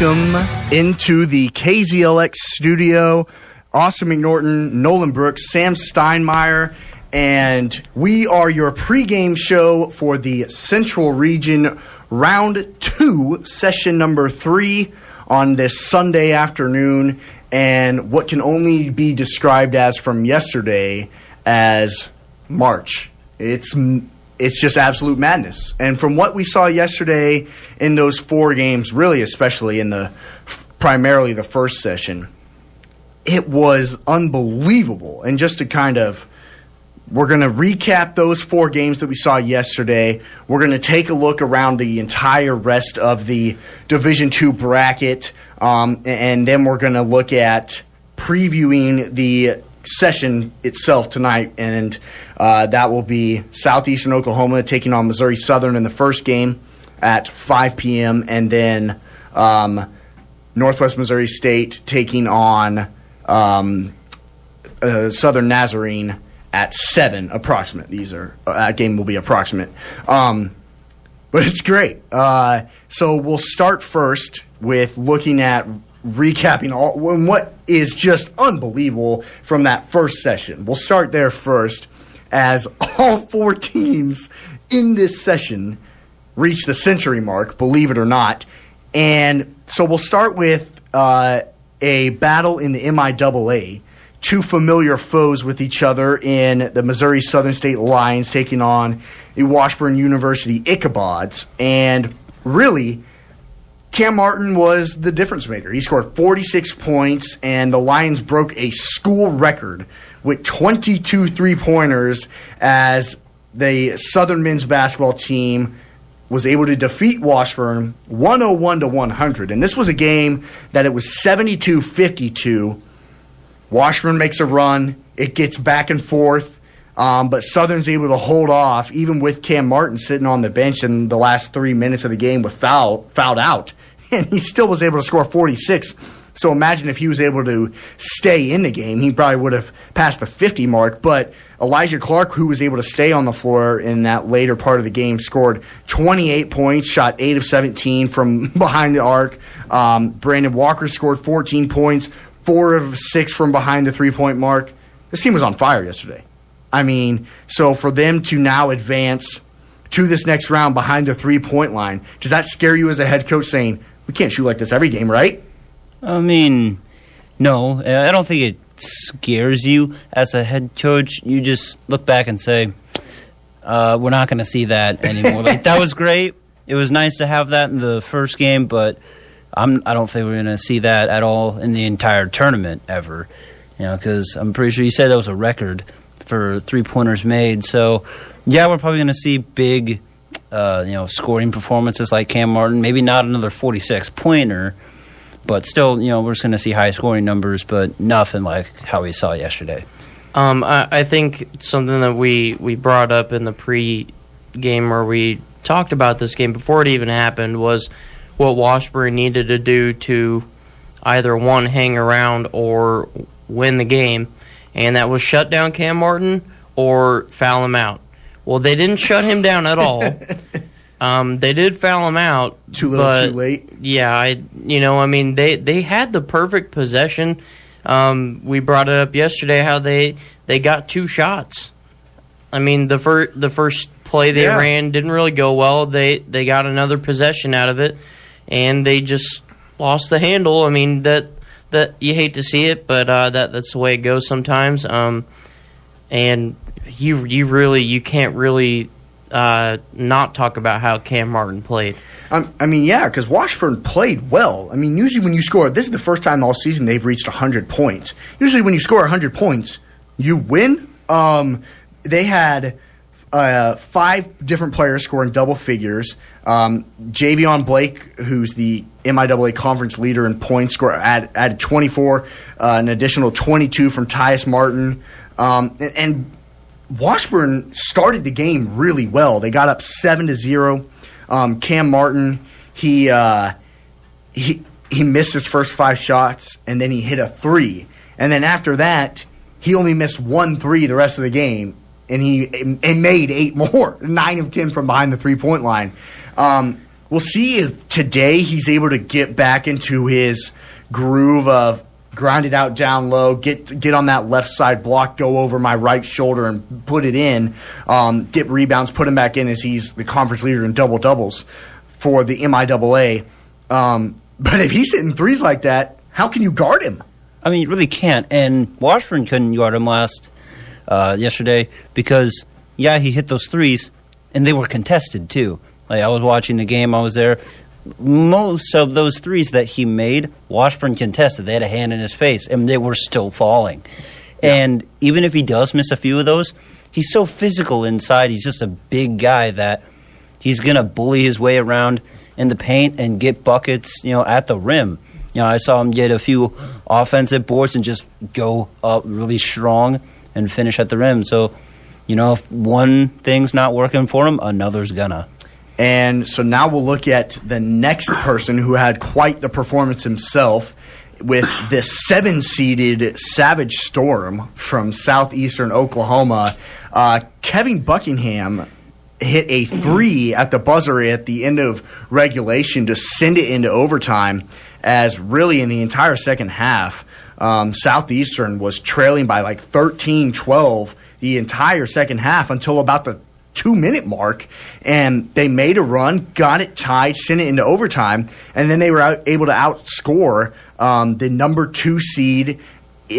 Welcome into the KZLX studio. Austin McNorton, Nolan Brooks, Sam Steinmeier, and we are your pregame show for the Central Region Round 2, session number 3 on this Sunday afternoon, and what can only be described as from yesterday as March. It's it's just absolute madness. And from what we saw yesterday in those four games, really especially in the primarily the first session, it was unbelievable. And just to kind of we're going to recap those four games that we saw yesterday. We're going to take a look around the entire rest of the Division Two bracket, um, and then we're going to look at previewing the session itself tonight, and uh, that will be Southeastern Oklahoma taking on Missouri Southern in the first game at 5 p.m., and then um, Northwest Missouri State taking on um, uh, Southern Nazarene at seven approximate. These are uh, that game will be approximate, um, but it's great. Uh, so we'll start first with looking at recapping all what is just unbelievable from that first session. We'll start there first, as all four teams in this session reach the century mark, believe it or not, and so we'll start with uh, a battle in the MIAA two familiar foes with each other in the Missouri Southern State Lions taking on the Washburn University Ichabods. And really, Cam Martin was the difference maker. He scored 46 points, and the Lions broke a school record with 22 three pointers as the Southern men's basketball team was able to defeat Washburn 101 to 100. And this was a game that it was 72 52 Washburn makes a run. It gets back and forth. Um, but Southern's able to hold off, even with Cam Martin sitting on the bench in the last three minutes of the game with foul fouled out, and he still was able to score 46. So imagine if he was able to stay in the game, he probably would have passed the 50 mark. But Elijah Clark, who was able to stay on the floor in that later part of the game, scored 28 points, shot 8 of 17 from behind the arc. Um, Brandon Walker scored 14 points, four of six from behind the three point mark. This team was on fire yesterday. I mean, so for them to now advance to this next round behind the three point line, does that scare you as a head coach saying, we can't shoot like this every game, right? I mean, no. I don't think it scares you as a head coach. You just look back and say, uh, we're not going to see that anymore. like, that was great. It was nice to have that in the first game, but I'm, I don't think we're going to see that at all in the entire tournament ever. You know, because I'm pretty sure you said that was a record for three pointers made. So, yeah, we're probably going to see big, uh, you know, scoring performances like Cam Martin. Maybe not another 46 pointer, but still, you know, we're just going to see high scoring numbers, but nothing like how we saw yesterday. Um, I, I think something that we, we brought up in the pre game where we talked about this game before it even happened was what Washburn needed to do to either one hang around or win the game, and that was shut down Cam Martin or foul him out. Well, they didn't shut him down at all. Um, they did foul him out. Too little, but, too late. Yeah, I, you know, I mean, they they had the perfect possession. Um, we brought it up yesterday how they they got two shots. I mean, the first the first play they Yeah. ran didn't really go well. They they got another possession out of it, and they just lost the handle. I mean that that you hate to see it, but uh, that that's the way it goes sometimes. Um, and you you really you can't really uh, not talk about how Cam Martin played. Um, I mean, yeah, because Washburn played well. I mean, usually when you score, this is the first time all season they've reached 100 points. Usually when you score 100 points, you win. Um, they had uh, five different players scoring double figures. Um, Javion Blake, who's the MIAA conference leader in points, score add, added 24, uh, an additional 22 from Tyus Martin. Um, and, and Washburn started the game really well. They got up seven to zero. Um, Cam Martin, he uh, he he missed his first five shots, and then he hit a three. And then after that, he only missed one three the rest of the game, and he and made eight more, nine of ten from behind the three point line. Um, we'll see if today he's able to get back into his groove of grind it out down low, get get on that left side block, go over my right shoulder and put it in, um, get rebounds, put him back in as he's the conference leader in double doubles for the MIAA. Um, but if he's hitting threes like that, how can you guard him? I mean, you really can't. And Washburn couldn't guard him last uh, yesterday because, yeah, he hit those threes, and they were contested too. Like I was watching the game, I was there. Most of those threes that he made, Washburn contested. They had a hand in his face, and they were still falling. And even if he does miss a few of those, he's so physical inside. He's just a big guy that he's gonna bully his way around in the paint and get buckets, you know, at the rim. You know, I saw him get a few offensive boards and just go up really strong and finish at the rim. So, you know, if one thing's not working for him, another's gonna. And so now we'll look at the next person who had quite the performance himself with this seven seeded Savage Storm from southeastern Oklahoma. Uh, Kevin Buckingham hit a three at the buzzer at the end of regulation to send it into overtime, as really in the entire second half, um, Southeastern was trailing by like 13 12 the entire second half until about the two minute mark, and they made a run, got it tied, sent it into overtime, and then they were out, able to outscore um, the number two seed,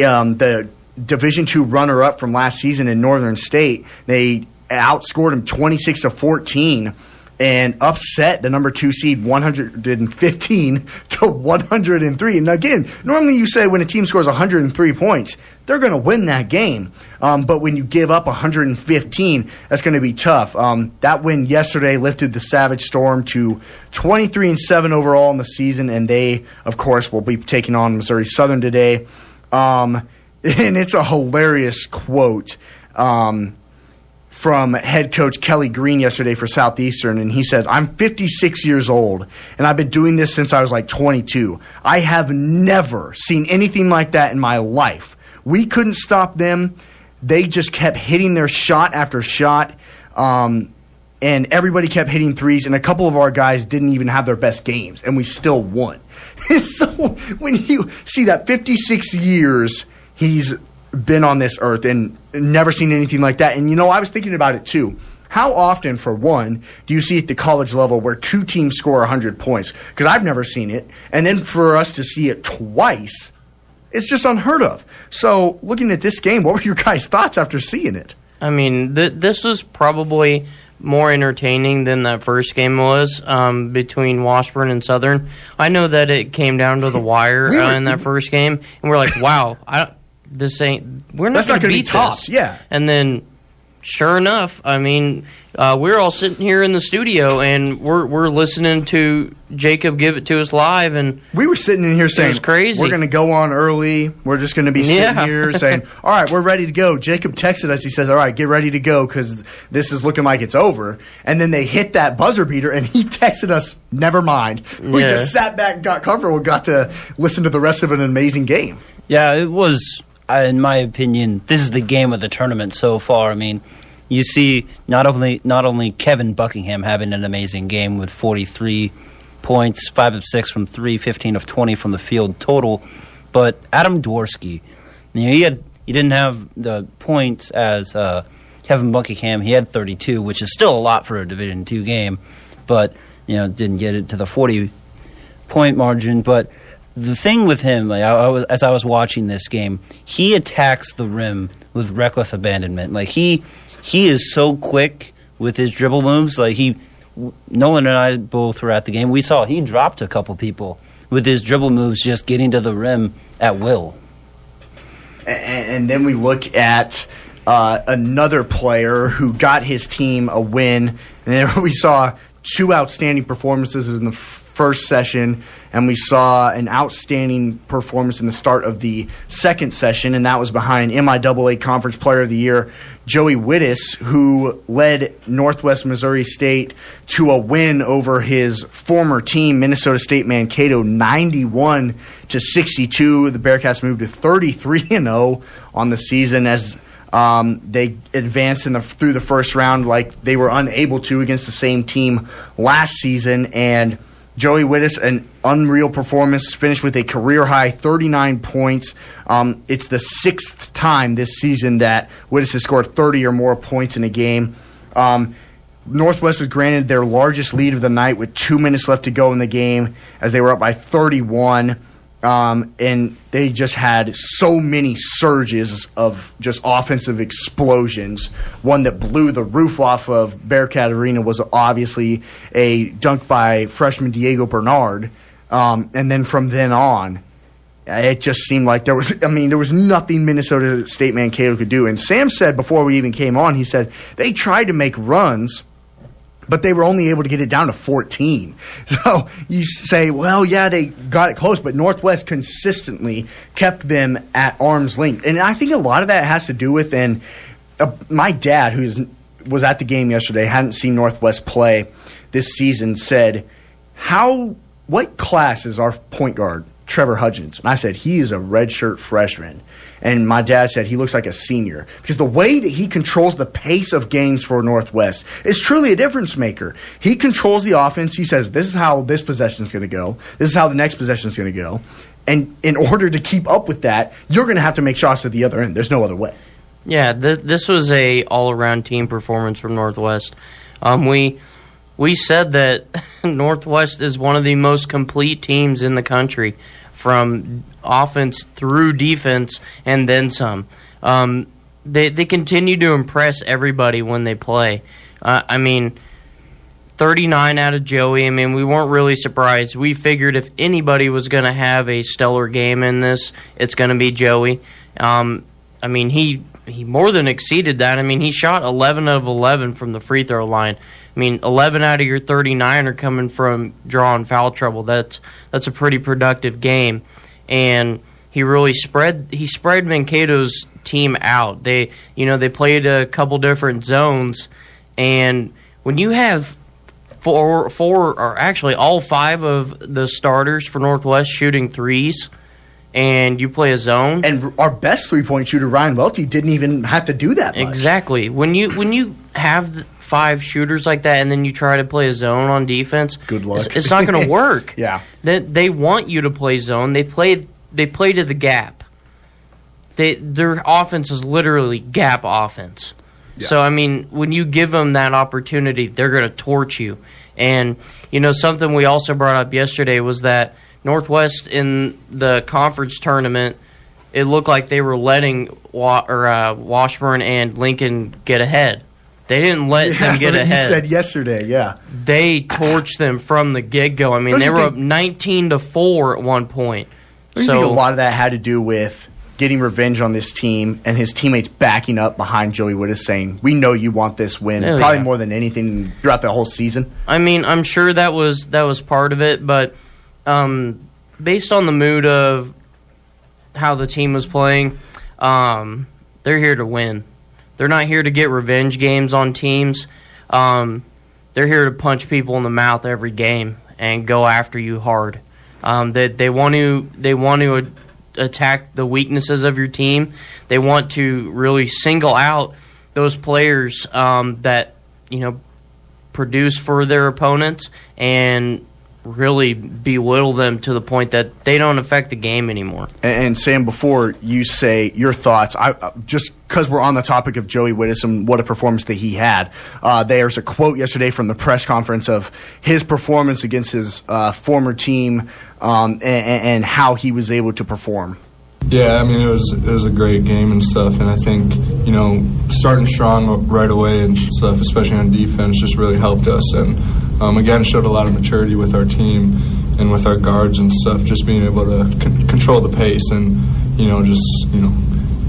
um, the Division two runner up from last season in Northern State. They outscored them twenty six to fourteen. And upset the number two seed 115 to 103. And again, normally you say when a team scores 103 points, they're going to win that game. Um, but when you give up 115, that's going to be tough. Um, that win yesterday lifted the Savage Storm to 23 and 7 overall in the season, and they, of course, will be taking on Missouri Southern today. Um, and it's a hilarious quote um, from head coach Kelly Green yesterday for Southeastern, and he said, I'm 56 years old, and I've been doing this since I was like 22. I have never seen anything like that in my life. We couldn't stop them. They just kept hitting their shot after shot. Um, and everybody kept hitting threes, and a couple of our guys didn't even have their best games, and we still won. so when you see that 56 years he's been on this earth and never seen anything like that, and you know, I was thinking about it too. How often, for one, do you see at the college level where two teams score 100 points? Because I've never seen it. And then for us to see it twice, it's just unheard of. So, looking at this game, what were your guys' thoughts after seeing it? I mean, th- this was probably more entertaining than that first game was um, between Washburn and Southern. I know that it came down to the wire uh, in that first game, and we're like, "Wow, I, this ain't we're not That's going to gonna be beat tough, this." yeah. and then sure enough, I mean, uh, we're all sitting here in the studio and we're we're listening to Jacob give it to us live, and We were sitting in here saying, was crazy. We're going to go on early. We're just going to be sitting Yeah. here saying, All right, we're ready to go. Jacob texted us. He says, All right, get ready to go because this is looking like it's over. And then they hit that buzzer beater, and he texted us, Never mind. We Yeah. just sat back, got comfortable, got to listen to the rest of an amazing game. Yeah, it was, in my opinion, this is the game of the tournament so far. I mean, you see not only not only Kevin Buckingham having an amazing game with 43 points, 5 of 6 from 3, 15 of 20 from the field total, but Adam Dworsky, you know, he had he didn't have the points as uh, Kevin Buckingham. He had 32, which is still a lot for a Division 2 game, but you know, didn't get it to the 40 point margin. But the thing with him, like, I, I was, as I was watching this game, he attacks the rim with reckless abandonment. Like he he is so quick with his dribble moves. Like he, Nolan and I both were at the game. We saw he dropped a couple people with his dribble moves, just getting to the rim at will. and, and then we look at uh, another player who got his team a win. And then we saw two outstanding performances in the first session, and we saw an outstanding performance in the start of the second session, and that was behind MIAA Conference Player of the Year Joey Witthus, who led Northwest Missouri State to a win over his former team, Minnesota State Mankato, 91 to 62. The Bearcats moved to 33 and 0 on the season as Um, they advanced in the through the first round like they were unable to against the same team last season, and Joey Witthus, an unreal performance, finished with a career high 39 points. Um, it's the sixth time this season that Witthus has scored 30 or more points in a game. Um, Northwest was granted their largest lead of the night with two minutes left to go in the game as they were up by 31. Um, and they just had so many surges of just offensive explosions. One that blew the roof off of Bearcat Arena was obviously a dunk by freshman Diego Bernard. Um, and then from then on, it just seemed like there was, I mean, there was nothing Minnesota State Mankato could do. And Sam said before we even came on, he said they tried to make runs but they were only able to get it down to 14. So you say, well, yeah, they got it close, but Northwest consistently kept them at arm's length. And I think a lot of that has to do with, and uh, my dad, who was at the game yesterday, hadn't seen Northwest play this season, said, how, what class is our point guard, Trevor Hudgens? And I said, he is a redshirt freshman. And my dad said he looks like a senior because the way that he controls the pace of games for Northwest is truly a difference maker. He controls the offense. He says, This is how this possession is going to go. This is how the next possession is going to go. And in order to keep up with that, you're going to have to make shots at the other end. There's no other way. Yeah, th- this was a all around team performance from Northwest. Um, we we said that Northwest is one of the most complete teams in the country from offense through defense and then some. Um, they they continue to impress everybody when they play. Uh, I mean, 39 out of Joey. I mean, we weren't really surprised. We figured if anybody was going to have a stellar game in this, it's going to be Joey. Um, I mean, he he more than exceeded that. I mean, he shot 11 of 11 from the free throw line. I mean, 11 out of your 39 are coming from drawing foul trouble. That's that's a pretty productive game, and he really spread he spread Mankato's team out. They you know they played a couple different zones, and when you have four four or actually all five of the starters for Northwest shooting threes and you play a zone. And our best three point shooter Ryan Welty didn't even have to do that. Much. Exactly. When you when you have five shooters like that, and then you try to play a zone on defense, good luck. It's, it's not going to work. yeah. They, they want you to play zone. They play they play to the gap. They their offense is literally gap offense. Yeah. So I mean, when you give them that opportunity, they're going to torch you. And you know something we also brought up yesterday was that Northwest in the conference tournament, it looked like they were letting Wa- or uh, Washburn and Lincoln get ahead. They didn't let yeah, them get so ahead. You said yesterday, yeah. They torched them from the get go. I mean, they were up nineteen to four at one point. So, think a lot of that had to do with getting revenge on this team and his teammates backing up behind Joey Witthus saying, "We know you want this win." Oh, probably yeah. more than anything throughout the whole season. I mean, I'm sure that was that was part of it, but um, based on the mood of how the team was playing, um, they're here to win. They're not here to get revenge games on teams. Um, they're here to punch people in the mouth every game and go after you hard. Um, they, they want to they want to attack the weaknesses of your team. They want to really single out those players um, that you know produce for their opponents and really belittle them to the point that they don't affect the game anymore. And, and Sam, before you say your thoughts, I, uh, just because we're on the topic of Joey Witthus and what a performance that he had, uh, there's a quote yesterday from the press conference of his performance against his uh, former team um, and, and how he was able to perform. Yeah, I mean it was it was a great game and stuff, and I think you know starting strong right away and stuff, especially on defense, just really helped us. And um, again, showed a lot of maturity with our team and with our guards and stuff, just being able to c- control the pace and you know just you know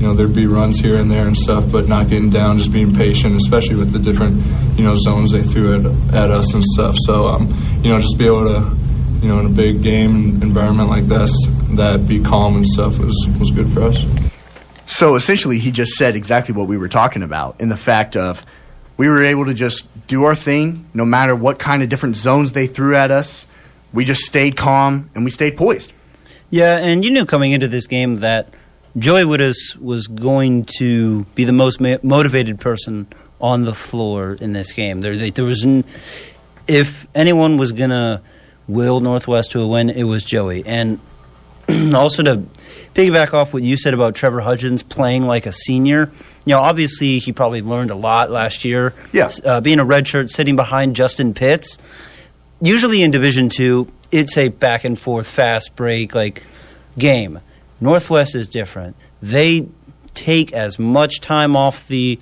you know there'd be runs here and there and stuff, but not getting down, just being patient, especially with the different you know zones they threw at, at us and stuff. So um, you know just be able to you know in a big game environment like this that be calm and stuff was was good for us. So essentially, he just said exactly what we were talking about in the fact of we were able to just do our thing no matter what kind of different zones they threw at us. We just stayed calm and we stayed poised. Yeah, and you knew coming into this game that Joey Witthus was going to be the most ma- motivated person on the floor in this game. There, there was, n- if anyone was gonna will Northwest to a win, it was Joey. And also to piggyback off what you said about Trevor Hudgens playing like a senior, you know, obviously he probably learned a lot last year. Yeah. Uh, being a redshirt, sitting behind Justin Pitts. Usually in Division Two, it's a back and forth, fast break like game. Northwest is different. They take as much time off the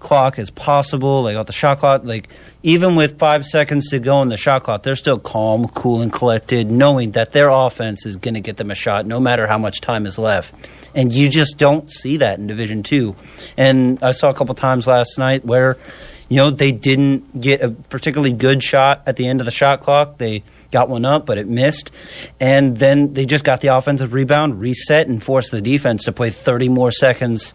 clock as possible, They got the shot clock. Like even with five seconds to go in the shot clock, they're still calm, cool, and collected, knowing that their offense is going to get them a shot, no matter how much time is left. And you just don't see that in Division Two. And I saw a couple times last night where, you know, they didn't get a particularly good shot at the end of the shot clock. They got one up, but it missed. And then they just got the offensive rebound, reset, and forced the defense to play 30 more seconds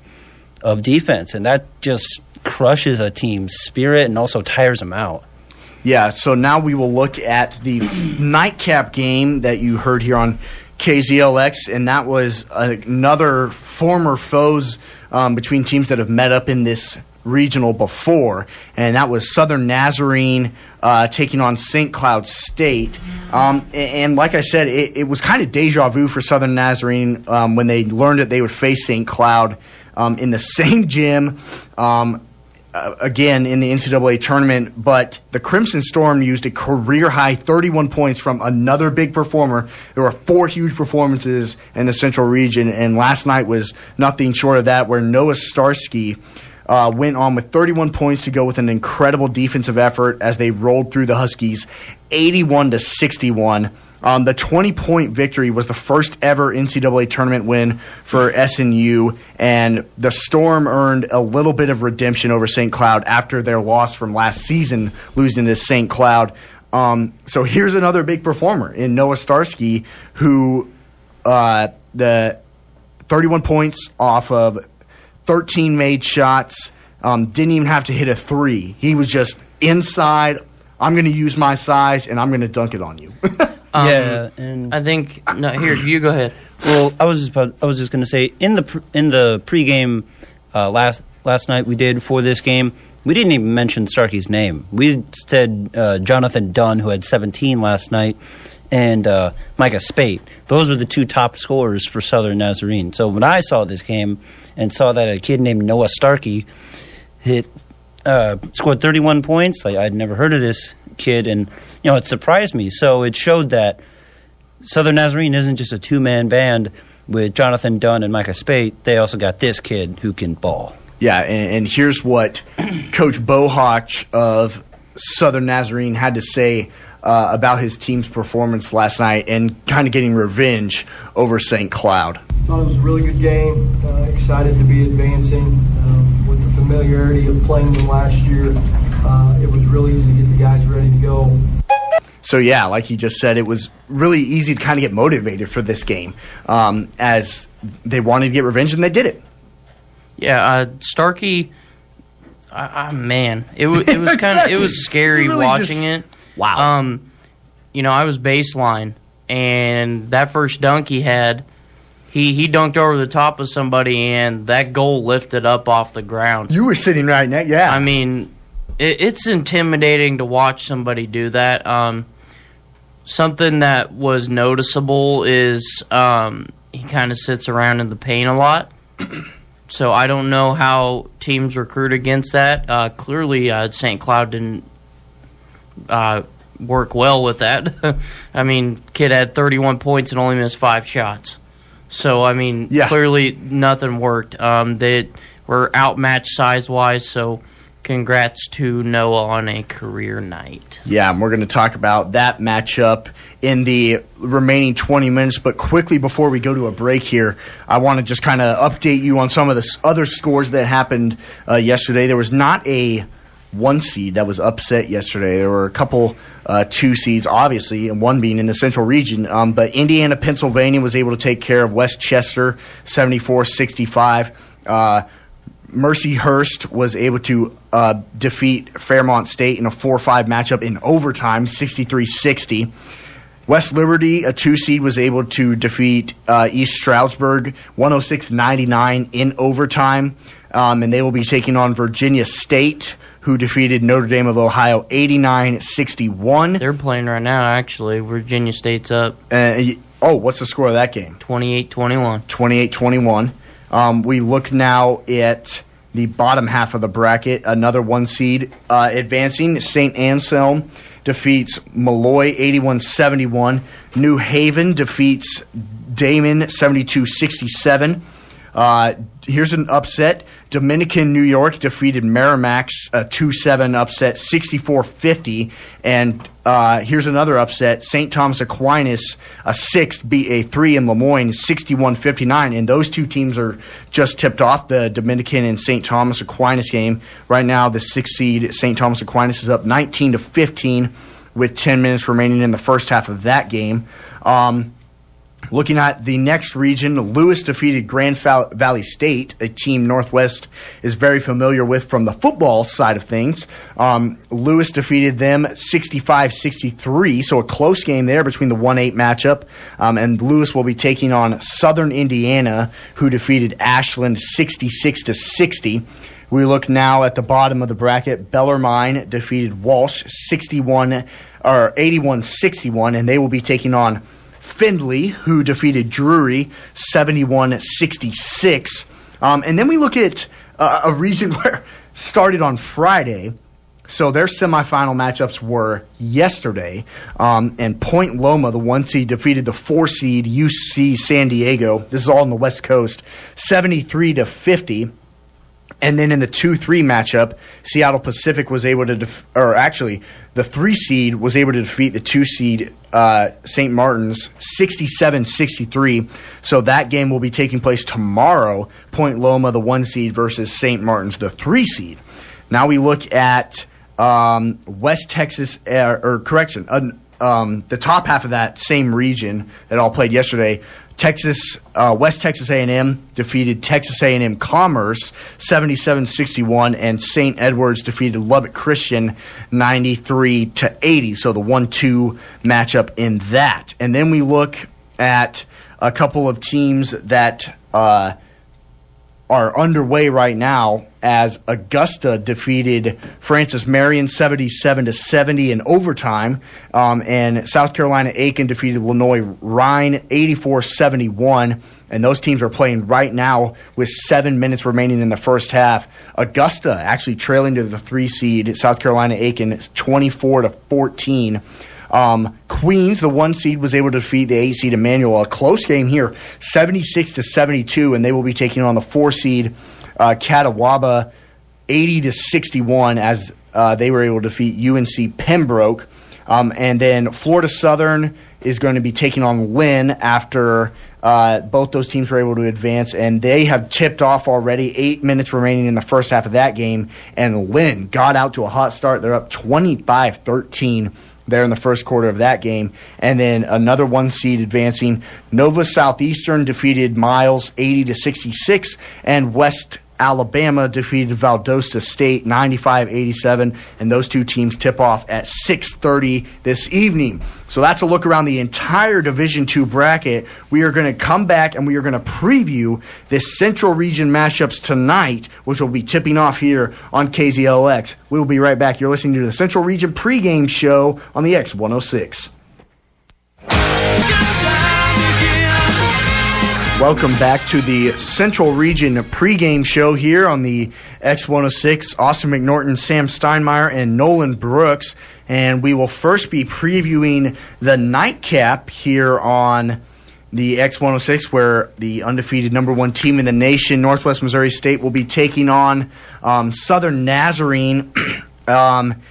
of defense. And that just crushes a team's spirit and also tires them out. Yeah, so now we will look at the nightcap game that you heard here on KZLX, and that was another former foes um, between teams that have met up in this regional before, and that was Southern Nazarene uh, taking on St. Cloud State. Um, a- and, like I said, it, it was kind of deja vu for Southern Nazarene um, when they learned that they would face St. Cloud um, in the same gym. Uh, again in the NCAA tournament, but the Crimson Storm used a career high 31 points from another big performer. There were four huge performances in the Central region, and last night was nothing short of that, where Noah Starkey uh, went on with 31 points to go with an incredible defensive effort as they rolled through the Huskies 81 to 61. Um, the 20 point victory was the first ever NCAA tournament win for SNU, and the Storm earned a little bit of redemption over St. Cloud after their loss from last season, losing to St. Cloud. Um, so here's another big performer in Noah Starkey, who uh, the 31 points off of 13 made shots, um, didn't even have to hit a three. He was just inside. I'm going to use my size and I'm going to dunk it on you. Um, yeah, and I think no. Here, you go ahead. Well, I was just about, I was just going to say in the pr- in the pregame uh, last last night we did for this game, we didn't even mention Starkey's name. We said uh, Jonathan Dunn, who had 17 last night, and uh, Micah Spate. Those were the two top scorers for Southern Nazarene. So when I saw this game and saw that a kid named Noah Starkey hit uh, scored 31 points, like I'd never heard of this kid, and you know it surprised me. So it showed that Southern Nazarene isn't just a two man band with Jonathan Dunn and Micah Spate. They also got this kid who can ball. Yeah, and, and here's what Coach Bohach of Southern Nazarene had to say uh, about his team's performance last night and kind of getting revenge over St. Cloud. Thought it was a really good game. Uh, excited to be advancing um, with the familiarity of playing them last year. Uh, it was really easy to get the guys ready to go. So yeah, like you just said, it was really easy to kind of get motivated for this game um, as they wanted to get revenge and they did it. Yeah, uh, Starkey. Uh, man, it was it was kind of it was scary It's really watching just- it. Wow. Um, you know, I was baseline, and that first dunk he had, he he dunked over the top of somebody, and that goal lifted up off the ground. You were sitting right next. yeah. I mean, it, it's intimidating to watch somebody do that. Um, something that was noticeable is um, he kind of sits around in the paint a lot. So I don't know how teams recruit against that. Uh, clearly, uh, St. Cloud didn't uh, work well with that. I mean, kid had 31 points and only missed five shots. So I mean, Yeah. clearly nothing worked. Um, they were outmatched size wise. So congrats to Noah on a career night. Yeah, and we're going to talk about that matchup in the remaining 20 minutes. But quickly before we go to a break here, I want to just kind of update you on some of the other scores that happened uh, yesterday. There was not a one seed that was upset yesterday. There were a couple uh, two seeds, obviously, and one being in the Central Region. Um, but Indiana, Pennsylvania was able to take care of West Chester 74 65. Uh, Mercyhurst was able to uh, defeat Fairmont State in a 4 5 matchup in overtime, 63 60. West Liberty, a two seed, was able to defeat uh, East Stroudsburg 106 99 in overtime. Um, and they will be taking on Virginia State, who defeated Notre Dame of Ohio 89 61. They're playing right now, actually. Virginia State's up Uh, oh, what's the score of that game? 28 21. 28 21. Um, we look now at the bottom half of the bracket. Another one seed uh, advancing. St. Anselm defeats Molloy 81 71. New Haven defeats Daemen 72 67. Uh, here's an upset. Dominican New York defeated Merrimack's uh, 2 7 upset 64 50. And uh, here's another upset. St. Thomas Aquinas, a 6 beat a 3 in Le Moyne 61 59. And those two teams are just tipped off the Dominican and St. Thomas Aquinas game. Right now, the 6 seed St. Thomas Aquinas is up 19 to 15 with 10 minutes remaining in the first half of that game. Um, Looking at the next region, Lewis defeated Grand Valley State, a team Northwest is very familiar with from the football side of things. Um, Lewis defeated them 65 63, so a close game there between the 1 8 matchup. Um, and Lewis will be taking on Southern Indiana, who defeated Ashland 66 to 60. We look now at the bottom of the bracket. Bellarmine defeated Walsh 61 or 81 61, and they will be taking on Findlay, who defeated Drury 71 66. Um, and then we look at uh, a region where started on Friday. So their semifinal matchups were yesterday, um, and Point Loma, the one seed, defeated the four seed UC San Diego. This is all on the West Coast, seventy-three to fifty. And then in the 2 3 matchup, Seattle Pacific was able to, def- or actually, the 3 seed was able to defeat the 2 seed uh, St. Martin's 67 63. So that game will be taking place tomorrow. Point Loma, the 1 seed, versus St. Martin's, the 3 seed. Now we look at um, West Texas, uh, or correction, uh, um, the top half of that same region that all played yesterday. Texas, uh, West Texas A&M defeated Texas A&M Commerce 77-61, and St. Edwards defeated Lubbock Christian 93 to 80. So the one-two matchup in that, and then we look at a couple of teams that uh, are underway right now as Augusta defeated Francis Marion 77 to 70 in overtime, um, and South Carolina Aiken defeated Lenoir-Rhyne 84 71. And those teams are playing right now with seven minutes remaining in the first half. Augusta actually trailing to the three seed South Carolina Aiken 24 to 14. Um, Queens, the one seed, was able to defeat the eight seed Emmanuel. A close game here, 76 to 72, and they will be taking on the four seed uh, Catawba 80 to 61 as uh, they were able to defeat UNC Pembroke. Um, and then Florida Southern is going to be taking on Lynn after uh, both those teams were able to advance, and they have tipped off already. Eight minutes remaining in the first half of that game, and Lynn got out to a hot start. They're up 25 13 there in the first quarter of that game. And then another one seed advancing. Nova Southeastern defeated Miles 80 to 66, and West Alabama defeated Valdosta State 95-87, and those two teams tip off at 6:30 this evening. So that's a look around the entire Division Two bracket. We are going to come back and we are going to preview this Central Region matchups tonight, which will be tipping off here on KZLX. We will be right back. You're listening to the Central Region pregame show on the X106. Welcome back to the Central Region pregame show here on the X106. Austin McNorton, Sam Steinmeier, and Nolan Brooks. And we will first be previewing the nightcap here on the X106, where the undefeated number one team in the nation, Northwest Missouri State, will be taking on um, Southern Nazarene. um,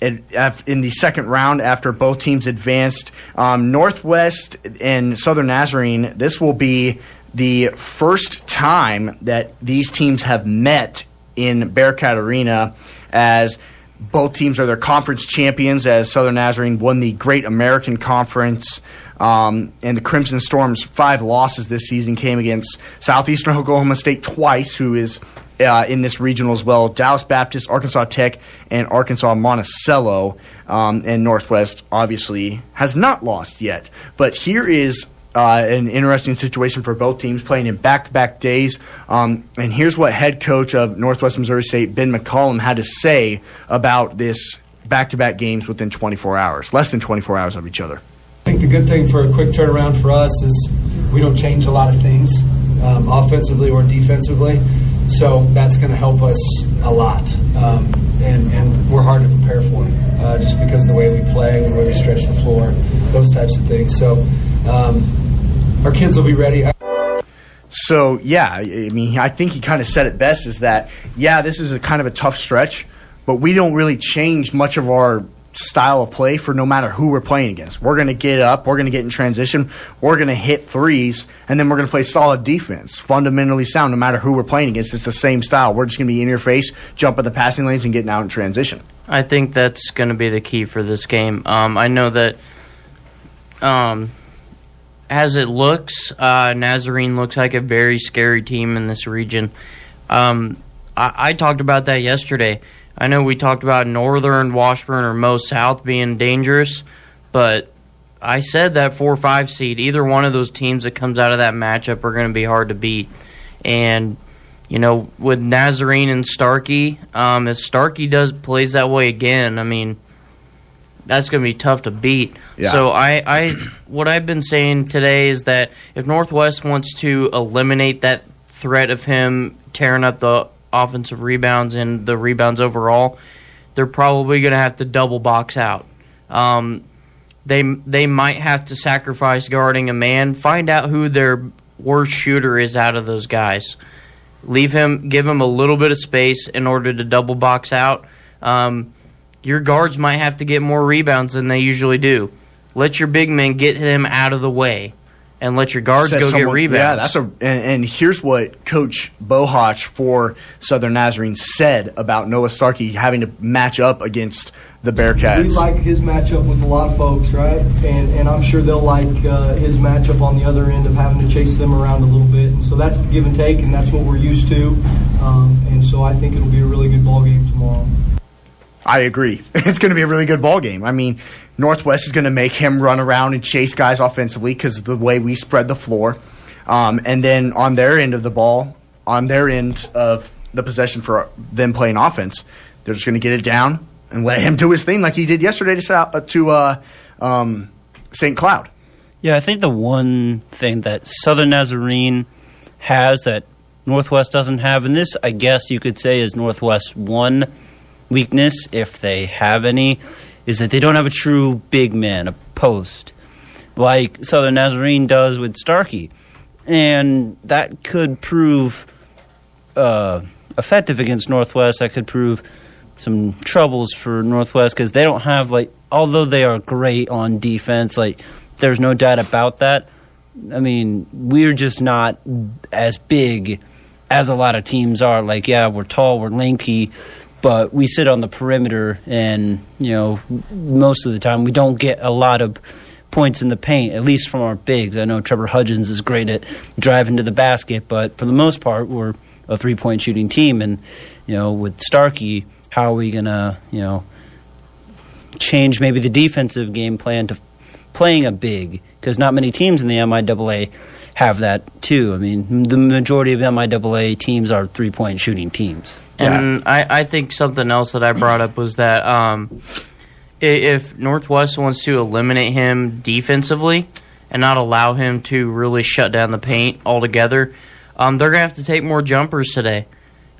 in the second round after both teams advanced. Um, Northwest and Southern Nazarene, this will be the first time that these teams have met in Bearcat Arena as both teams are their conference champions as Southern Nazarene won the Great American Conference. Um, and the Crimson Storm's five losses this season came against Southeastern Oklahoma State twice, who is uh, in this regional as well. Dallas Baptist, Arkansas Tech, and Arkansas Monticello. Um, and Northwest obviously has not lost yet. But here is uh, an interesting situation for both teams playing in back to back days. Um, and here's what head coach of Northwest Missouri State, Ben McCollum, had to say about this back to back games within 24 hours, less than 24 hours of each other. I think the good thing for a quick turnaround for us is we don't change a lot of things um, offensively or defensively. So that's going to help us a lot. Um, and, and we're hard to prepare for uh, just because of the way we play, the way we stretch the floor, those types of things. So um, our kids will be ready. So yeah, I mean, I think he kind of said it best: is that yeah, this is a kind of a tough stretch, but we don't really change much of our style of play for no matter who we're playing against. We're going to get up, we're going to get in transition, we're going to hit threes, and then we're going to play solid defense, fundamentally sound, no matter who we're playing against. It's the same style. We're just going to be in your face, jump in the passing lanes, and getting out in transition. I think that's going to be the key for this game. Um, I know that um, as it looks, uh, Nazarene looks like a very scary team in this region. Um, I, I talked about that yesterday. I know we talked about Northern, Washburn, or Mo South being dangerous, but I said that four or five seed, either one of those teams that comes out of that matchup are going to be hard to beat. And you know, with Nazarene and Starkey, um, if Starkey does plays that way again, I mean, that's going to be tough to beat. Yeah. So I, I, what I've been saying today is that if Northwest wants to eliminate that threat of him tearing up the offensive rebounds and the rebounds overall, they're probably going to have to double box out. Um, they they might have to sacrifice guarding a man. Find out who their worst shooter is out of those guys. Leave him, give him a little bit of space in order to double box out. Um, your guards might have to get more rebounds than they usually do. Let your big men get them out of the way, and let your guards Said go get someone- rebounds. Yeah, that's a. And, and here's what Coach Bohach for Southern Nazarene said about Noah Starkey having to match up against the Bearcats. We like his matchup with a lot of folks, right? And and I'm sure they'll like uh, his matchup on the other end of having to chase them around a little bit. And so that's the give and take, and that's what we're used to. Um, and so I think it'll be a really good ball game tomorrow. I agree. It's going to be a really good ball game. I mean, Northwest is going to make him run around and chase guys offensively because of the way we spread the floor. Um, and then on their end of the ball, on their end of the possession for them playing offense, they're just going to get it down and let him do his thing like he did yesterday to, uh, to uh, um, St. Cloud. Yeah, I think the one thing that Southern Nazarene has that Northwest doesn't have, and this, I guess you could say, is Northwest's one weakness, if they have any, is that they don't have a true big man, a post, like Southern Nazarene does with Starkey. And that could prove uh, effective against Northwest. That could prove some troubles for Northwest because they don't have like, although they are great on defense, like there's no doubt about that. I mean, we're just not as big as a lot of teams are. Like, yeah, we're tall, we're lanky, but we sit on the perimeter, and you know, most of the time we don't get a lot of points in the paint, at least from our bigs. I know Trevor Hudgens is great at driving to the basket, but for the most part, we're a three point shooting team. And, you know, with Starkey, how are we to, you know, change maybe the defensive game plan to playing a big? Because not many teams in the MIAA have that, too. I mean, the majority of MIAA teams are three point shooting teams. And I, I think something else that I brought up was that um, if Northwest wants to eliminate him defensively and not allow him to really shut down the paint altogether, um, they're gonna have to take more jumpers today.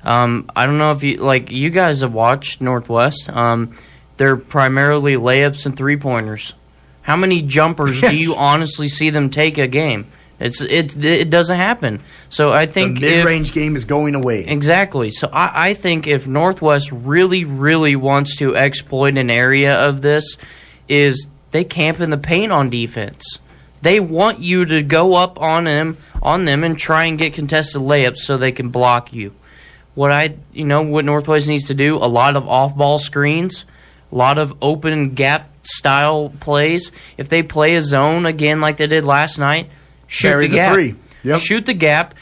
Um, I don't know if you like you guys have watched Northwest. Um, they're primarily layups and three pointers. How many jumpers do you honestly see them take a game? It's it it doesn't happen. So I think if- mid-range game is going away. Exactly. So I, I think if Northwest really, really wants to exploit an area of this, is they camp in the paint on defense. They want you to go up on them, on them, and try and get contested layups so they can block you. What I, you know, what Northwest needs to do: a lot of off-ball screens, a lot of open gap style plays. If they play a zone again like they did last night, shoot Bury the the gap. three. Yep. Shoot the gap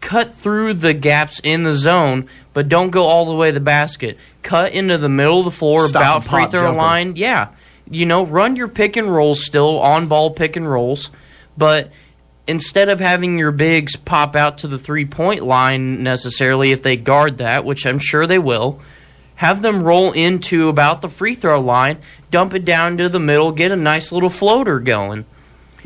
cut through the gaps in the zone, but don't go all the way to the basket. Cut into the middle of the floor, Stop about free throw jumper. line. Yeah, you know, run your pick and rolls still on ball pick and rolls, but instead of having your bigs pop out to the three point line necessarily, if they guard that, which I'm sure they will, have them roll into about the free throw line, dump it down to the middle, get a nice little floater going.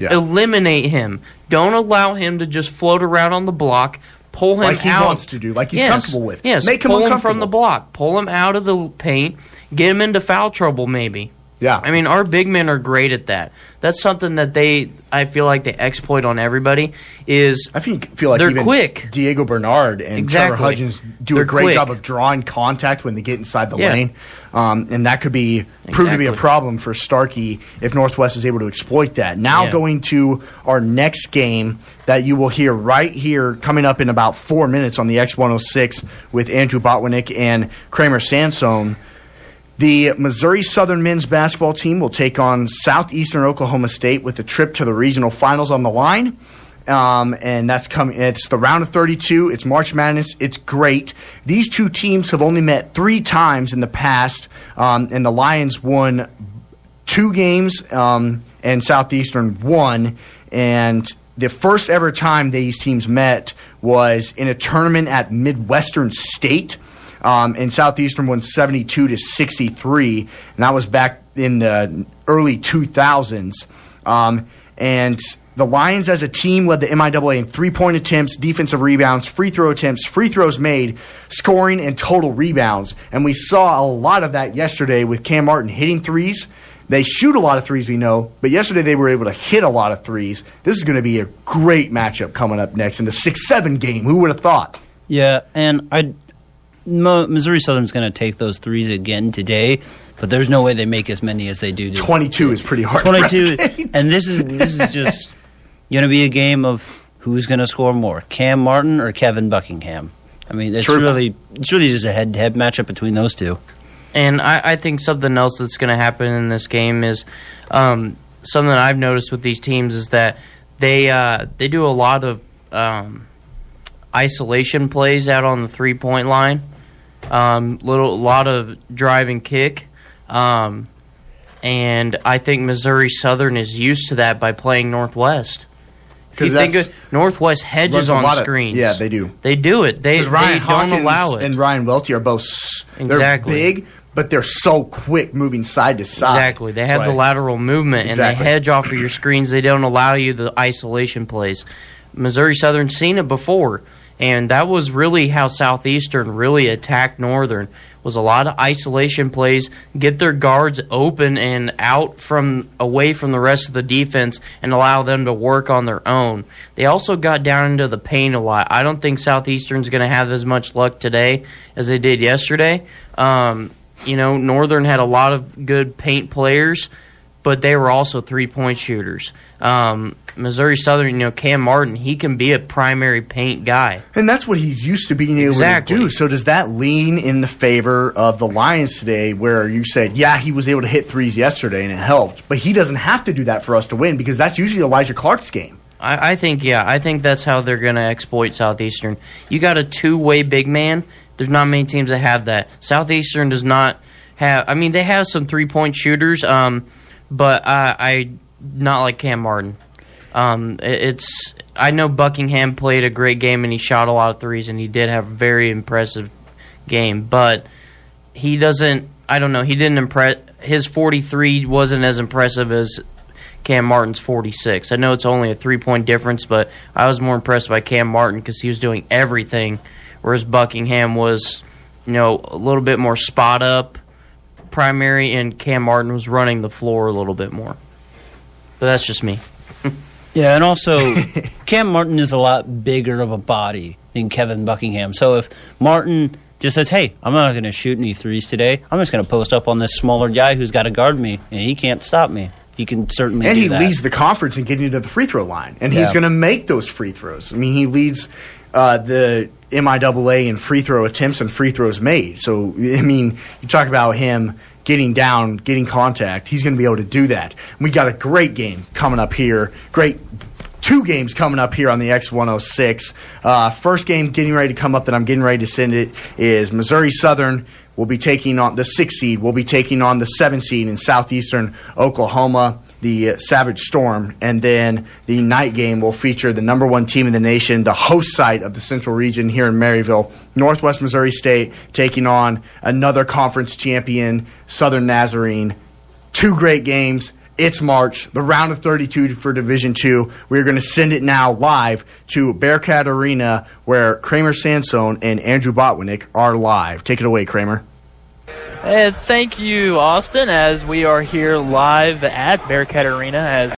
Yeah. Eliminate him. Don't allow him to just float around on the block. Pull him Like he out. wants to do, like he's Yes. comfortable with. Yes, Make him pull him from the block. Pull him out of the paint. Get him into foul trouble, maybe. Yeah. I mean, our big men are great at that. That's something that they, I feel like they exploit on everybody. Is I think feel like They're even quick. Diego Bernard and Exactly. Trevor Hudgins do They're a great quick. job of drawing contact when they get inside the Yeah. lane, um, and that could be prove to be a problem for Starkey if Northwest is able to exploit that. Now Yeah. going to our next game that you will hear right here coming up in about four minutes on the X106 with Andrew Botwinick and Kramer Sansone. The Missouri Southern men's basketball team will take on Southeastern Oklahoma State with the trip to the regional finals on the line. Um, and that's coming. It's the round of 32. It's March Madness. It's great. These two teams have only met three times in the past, um, and the Lions won two games, um, and Southeastern won. And the first ever time these teams met was in a tournament at Midwestern State. Um, and Southeastern won 72 to 63, and that was back in the early 2000s. Um, and the Lions as a team led the MIAA in three point attempts, defensive rebounds, free throw attempts, free throws made, scoring, and total rebounds. And we saw a lot of that yesterday with Cam Martin hitting threes. They shoot a lot of threes, we know, but yesterday they were able to hit a lot of threes. This is going to be a great matchup coming up next in the 6 7 game. Who would have thought? Yeah, and I, Mo, Missouri Southern's going to take those threes again today, but there's no way they make as many as they do. today. 22 is pretty hard. 22 replicate. and this is this is just going to be a game of who's going to score more cam martin or kevin buckingham i mean it's True. really it's really just a head-to-head matchup between those two And I, I think something else that's going to happen in this game is um, something that I've noticed with these teams is that they uh, they do a lot of um, isolation plays out on the three point line. Um, little lot of drive and kick, um, and I think Missouri Southern is used to that by playing Northwest. If 'Cause you think of Northwest hedges on of- screens, yeah, they do. They do it. They, Ryan they Hawkins don't allow it. and Ryan Welty are both Exactly. they're big, but they're so quick moving side to side. Exactly. They have That's the why- lateral movement Exactly. and they hedge off of your screens. They don't allow you the isolation plays. Missouri Southern seen it before, and that was really how Southeastern really attacked Northern. Was a lot of isolation plays, get their guards open and out from away from the rest of the defense, and allow them to work on their own. They also got down into the paint a lot. I don't think Southeastern's going to have as much luck today as they did yesterday. Um, you know, Northern had a lot of good paint players, but they were also three point shooters. Um, Missouri Southern, you know, Cam Martin, he can be a primary paint guy. And that's what he's used to being able Exactly. to do. So does that lean in the favor of the Lions today where you said, yeah, he was able to hit threes yesterday and it helped, but he doesn't have to do that for us to win because that's usually Elijah Clark's game. I, I think, yeah, I think that's how they're going to exploit Southeastern. You got a two way big man. There's not many teams that have that. Southeastern does not have. I mean, they have some three point shooters, um, but I, I not like Cam Martin. Um, it- it's I know Buckingham played a great game and he shot a lot of threes and he did have a very impressive game, but he doesn't. I don't know. He didn't impress. His 43 wasn't as impressive as Cam Martin's 46. I know it's only a three point difference, but I was more impressed by Cam Martin because he was doing everything, whereas Buckingham was, you know, a little bit more spot up primary, and Cam Martin was running the floor a little bit more. But that's just me. yeah and also cam martin is a lot bigger of a body than kevin buckingham so if martin just says hey i'm not going to shoot any threes today i'm just going to post up on this smaller guy who's got to guard me and he can't stop me he can certainly And do he that. leads the conference in getting to the free throw line. And he's going to make those free throws. I mean, he leads uh, the MIAA in free throw attempts and free throws made. So, I mean, you talk about him getting down, getting contact. He's going to be able to do that. We got a great game coming up here. Great two games coming up here on the X106. Uh, first game getting ready to come up that I'm getting ready to send it is Missouri Southern will be taking on the six seed. will be taking on the seven seed in southeastern Oklahoma, the uh, Savage Storm, and then the night game will feature the number one team in the nation, the host site of the Central Region here in Maryville, Northwest Missouri State, taking on another conference champion, Southern Nazarene. Two great games. It's March, the round of 32 for Division Two. We're going to send it now live to Bearcat Arena, where Kramer Sansone and Andrew Botwinick are live. Take it away, Kramer. And thank you, Austin, as we are here live at Bearcat Arena as